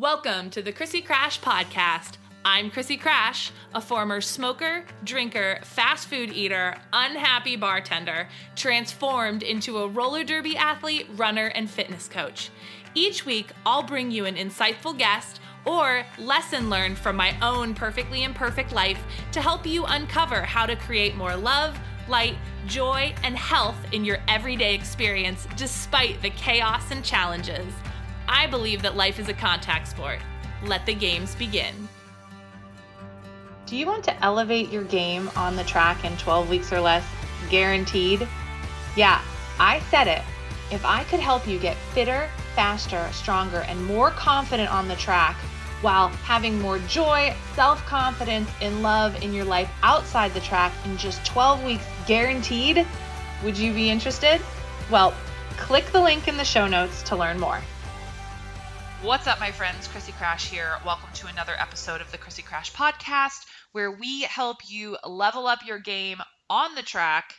Welcome to the Krissy Krash Podcast. I'm Krissy Krash, a former smoker, drinker, fast food eater, unhappy bartender, transformed into a roller derby athlete, runner, and fitness coach. Each week, I'll bring you an insightful guest or lesson learned from my own perfectly imperfect life to help you uncover how to create more love, light, joy, and health in your everyday experience despite the chaos and challenges. I believe that life is a contact sport. Let the games begin. Do you want to elevate your game on the track in 12 weeks or less? Guaranteed? Yeah, I said it. If I could help you get fitter, faster, stronger, and more confident on the track while having more joy, self confidence, and love in your life outside the track in just 12 weeks guaranteed, would you be interested? Well, click the link in the show notes to learn more. What's up, my friends? Krissy Krash here. Welcome to another episode of the Krissy Krash podcast, where we help you level up your game on the track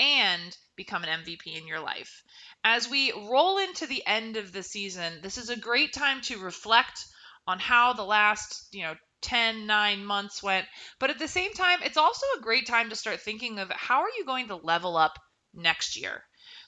and become an MVP in your life. As we roll into the end of the season, this is a great time to reflect on how the last, you know, 10, 9 months went. But at the same time, it's also a great time to start thinking of how are you going to level up next year?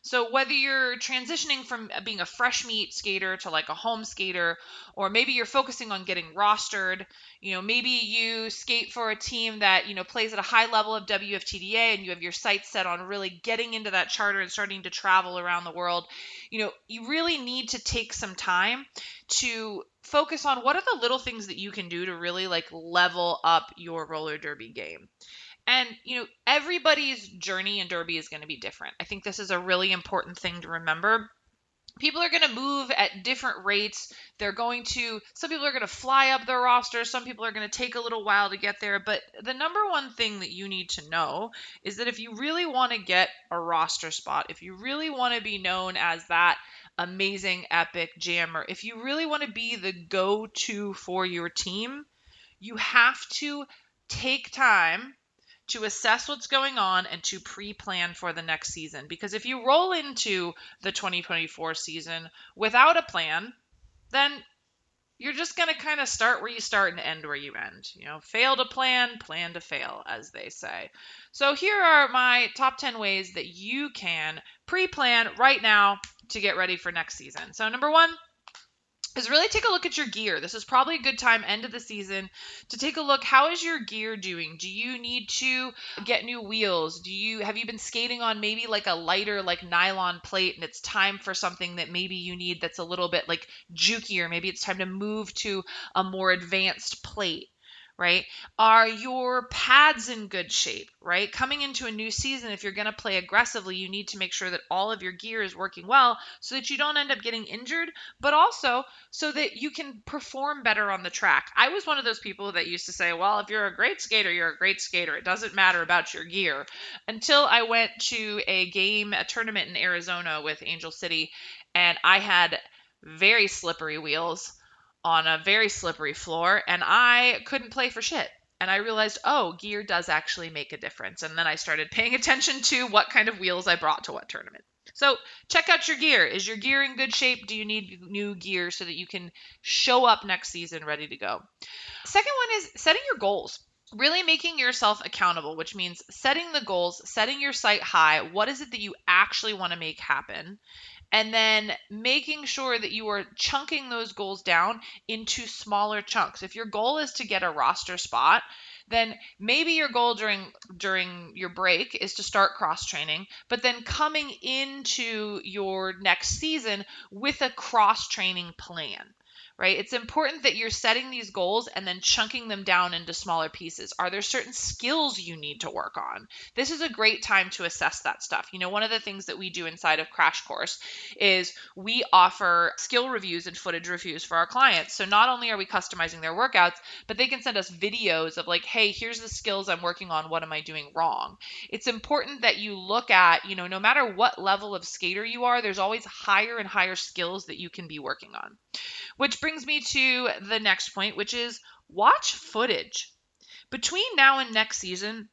So whether you're transitioning from being a fresh meat skater to like a home skater, or maybe you're focusing on getting rostered, you know, maybe you skate for a team that, you know, plays at a high level of WFTDA and you have your sights set on really getting into that charter and starting to travel around the world, you know, you really need to take some time to focus on what are the little things that you can do to really like level up your roller derby game. And, you know, everybody's journey in Derby is going to be different. I think this is a really important thing to remember. People are going to move at different rates. They're going to, some people are going to fly up their roster. Some people are going to take a little while to get there. But the number one thing that you need to know is that if you really want to get a roster spot, if you really want to be known as that amazing, epic jammer, if you really want to be the go to for your team, you have to take time to assess what's going on and to pre plan for the next season. Because if you roll into the 2024 season without a plan, then you're just going to kind of start where you start and end where you end. You know, fail to plan, plan to fail, as they say. So here are my top 10 ways that you can pre plan right now to get ready for next season. So, number one, is really take a look at your gear. This is probably a good time end of the season to take a look how is your gear doing? Do you need to get new wheels? Do you have you been skating on maybe like a lighter like nylon plate and it's time for something that maybe you need that's a little bit like jukier. Maybe it's time to move to a more advanced plate right? Are your pads in good shape, right? Coming into a new season, if you're going to play aggressively, you need to make sure that all of your gear is working well so that you don't end up getting injured, but also so that you can perform better on the track. I was one of those people that used to say, well, if you're a great skater, you're a great skater. It doesn't matter about your gear. Until I went to a game, a tournament in Arizona with Angel City, and I had very slippery wheels on a very slippery floor and I couldn't play for shit. And I realized, oh, gear does actually make a difference. And then I started paying attention to what kind of wheels I brought to what tournament. So check out your gear. Is your gear in good shape? Do you need new gear so that you can show up next season ready to go? Second one is setting your goals. Really making yourself accountable, which means setting the goals, setting your sight high. What is it that you actually want to make happen? And then making sure that you are chunking those goals down into smaller chunks. If your goal is to get a roster spot, then maybe your goal during during your break is to start cross training, but then coming into your next season with a cross training plan right? It's important that you're setting these goals and then chunking them down into smaller pieces. Are there certain skills you need to work on? This is a great time to assess that stuff. You know, one of the things that we do inside of Krash Course is we offer skill reviews and footage reviews for our clients. So not only are we customizing their workouts, but they can send us videos of like, hey, here's the skills I'm working on. What am I doing wrong? It's important that you look at, you know, no matter what level of skater you are, there's always higher and higher skills that you can be working on. Which brings me to the next point, which is watch footage. Between now and next season,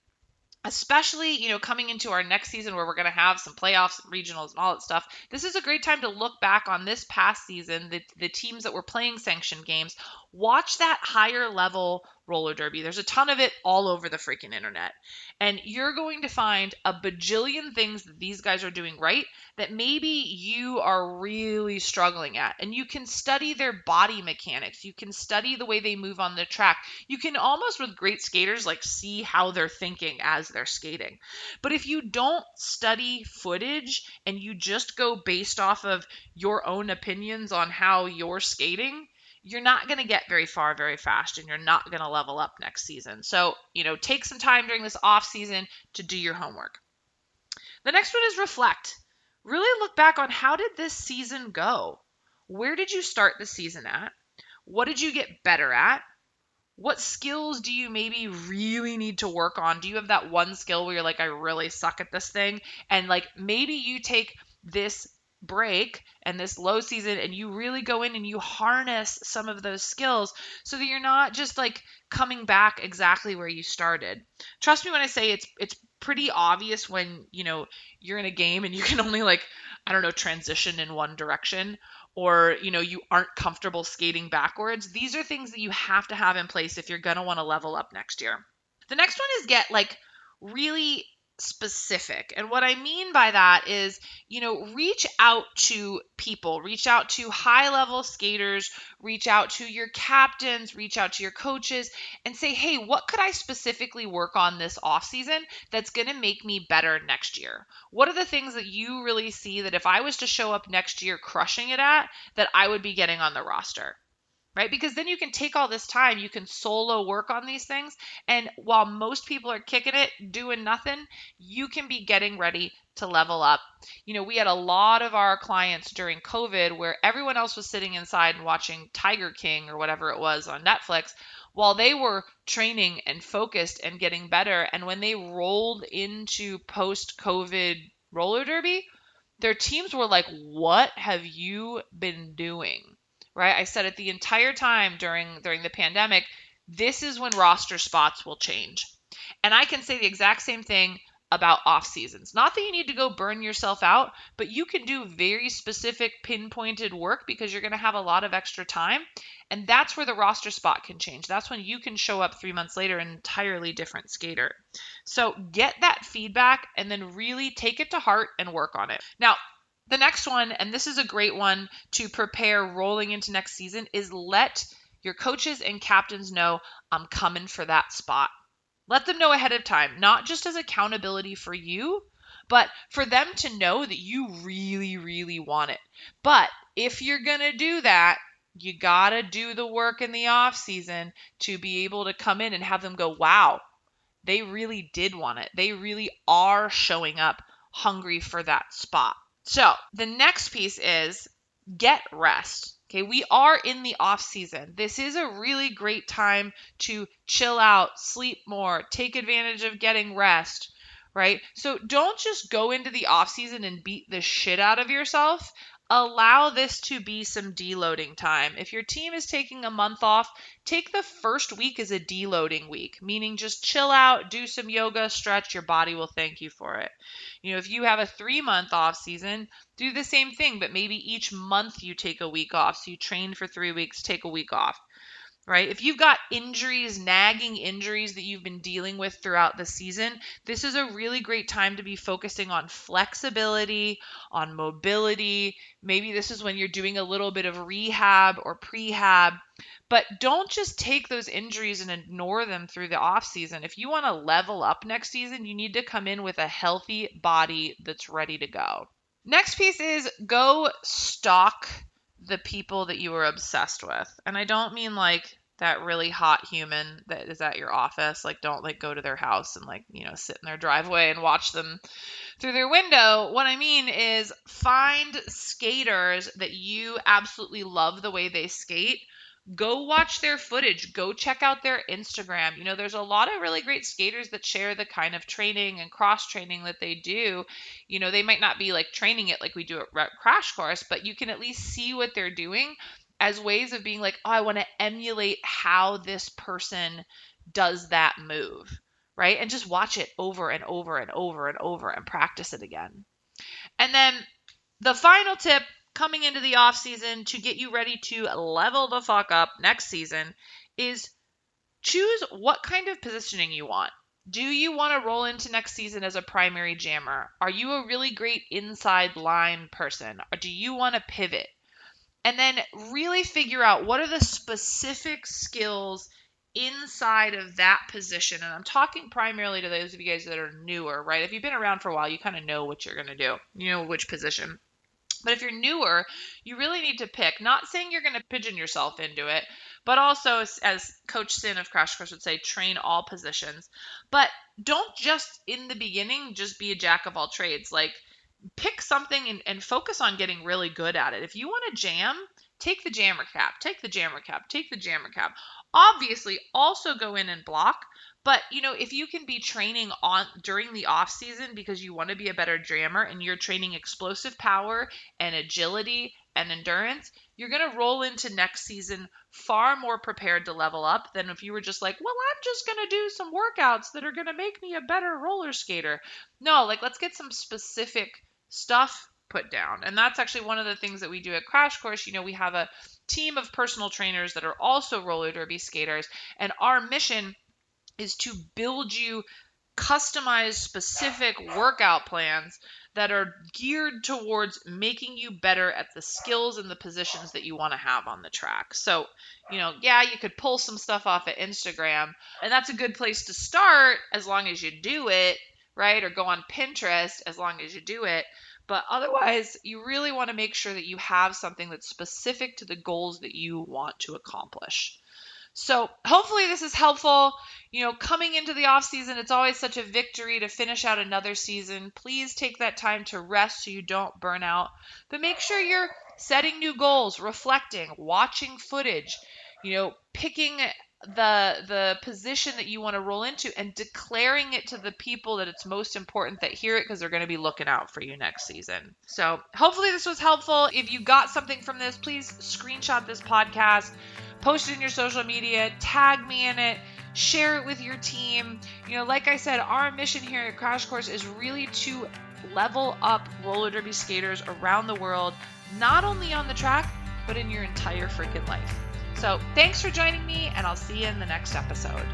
especially you know coming into our next season where we're going to have some playoffs regionals and all that stuff this is a great time to look back on this past season the, the teams that were playing sanctioned games watch that higher level roller derby. There's a ton of it all over the freaking internet. And you're going to find a bajillion things that these guys are doing right that maybe you are really struggling at. And you can study their body mechanics. You can study the way they move on the track. You can almost with great skaters like see how they're thinking as they're skating. But if you don't study footage and you just go based off of your own opinions on how you're skating you're not going to get very far very fast and you're not going to level up next season. So, you know, take some time during this off season to do your homework. The next one is reflect. Really look back on how did this season go? Where did you start the season at? What did you get better at? What skills do you maybe really need to work on? Do you have that one skill where you're like, I really suck at this thing? And like maybe you take this break and this low season and you really go in and you harness some of those skills so that you're not just like coming back exactly where you started. Trust me when I say it's it's pretty obvious when, you know, you're in a game and you can only like I don't know transition in one direction or, you know, you aren't comfortable skating backwards. These are things that you have to have in place if you're going to want to level up next year. The next one is get like really specific. And what I mean by that is, you know, reach out to people, reach out to high level skaters, reach out to your captains, reach out to your coaches and say, "Hey, what could I specifically work on this off season that's going to make me better next year? What are the things that you really see that if I was to show up next year crushing it at, that I would be getting on the roster?" Right? Because then you can take all this time, you can solo work on these things. And while most people are kicking it, doing nothing, you can be getting ready to level up. You know, we had a lot of our clients during COVID where everyone else was sitting inside and watching Tiger King or whatever it was on Netflix while they were training and focused and getting better. And when they rolled into post COVID roller derby, their teams were like, What have you been doing? Right? I said it the entire time during during the pandemic, this is when roster spots will change. And I can say the exact same thing about off seasons. Not that you need to go burn yourself out, but you can do very specific pinpointed work because you're going to have a lot of extra time. And that's where the roster spot can change. That's when you can show up 3 months later an entirely different skater. So get that feedback and then really take it to heart and work on it. Now, the next one, and this is a great one to prepare rolling into next season, is let your coaches and captains know I'm coming for that spot. Let them know ahead of time, not just as accountability for you, but for them to know that you really, really want it. But if you're going to do that, you got to do the work in the off season to be able to come in and have them go, wow, they really did want it. They really are showing up hungry for that spot. So the next piece is get rest. Okay, we are in the off season. This is a really great time to chill out, sleep more, take advantage of getting rest, right? So don't just go into the off season and beat the shit out of yourself allow this to be some deloading time. If your team is taking a month off, take the first week as a deloading week, meaning just chill out, do some yoga, stretch, your body will thank you for it. You know, if you have a 3 month off season, do the same thing, but maybe each month you take a week off. So you train for 3 weeks, take a week off right? If you've got injuries, nagging injuries that you've been dealing with throughout the season, this is a really great time to be focusing on flexibility, on mobility. Maybe this is when you're doing a little bit of rehab or prehab. But don't just take those injuries and ignore them through the off season. If you want to level up next season, you need to come in with a healthy body that's ready to go. Next piece is go stalk the people that you were obsessed with. And I don't mean like that really hot human that is at your office. Like, don't like go to their house and like, you know, sit in their driveway and watch them through their window. What I mean is find skaters that you absolutely love the way they skate go watch their footage go check out their instagram you know there's a lot of really great skaters that share the kind of training and cross training that they do you know they might not be like training it like we do at Krash Course but you can at least see what they're doing as ways of being like oh i want to emulate how this person does that move right? And just watch it over and over and over and over and practice it again. And then the final tip coming into the off season to get you ready to level the fuck up next season is choose what kind of positioning you want. Do you want to roll into next season as a primary jammer? Are you a really great inside line person? Or do you want to pivot? And then really figure out what are the specific skills inside of that position. And I'm talking primarily to those of you guys that are newer, right? If you've been around for a while, you kind of know what you're going to do, you know which position. But if you're newer, you really need to pick. Not saying you're going to pigeon yourself into it, but also, as, as Coach Sin of Krash Course would say, train all positions. But don't just in the beginning just be a jack of all trades. Like pick something and, and focus on getting really good at it. If you want to jam, take the jammer cap, take the jammer cap, take the jammer cap. Obviously, also go in and block, but you know, if you can be training on during the off season because you want to be a better jammer and you're training explosive power and agility and endurance, you're going to roll into next season far more prepared to level up than if you were just like, well, I'm just going to do some workouts that are going to make me a better roller skater. No, like let's get some specific stuff put down. And that's actually one of the things that we do at Krash Course. You know, we have a team of personal trainers that are also roller derby skaters, and our mission is to build you customized specific workout plans that are geared towards making you better at the skills and the positions that you want to have on the track. So, you know, yeah, you could pull some stuff off at Instagram, and that's a good place to start as long as you do it, right? Or go on Pinterest as long as you do it. But otherwise, you really want to make sure that you have something that's specific to the goals that you want to accomplish. So hopefully this is helpful. You know, coming into the off season, it's always such a victory to finish out another season. Please take that time to rest so you don't burn out. But make sure you're setting new goals, reflecting, watching footage, you know, picking the the position that you want to roll into and declaring it to the people that it's most important that hear it because they're going to be looking out for you next season. So, hopefully this was helpful. If you got something from this, please screenshot this podcast post it in your social media, tag me in it, share it with your team. You know, like I said, our mission here at Krash Course is really to level up roller derby skaters around the world, not only on the track, but in your entire freaking life. So, thanks for joining me, and I'll see you in the next episode.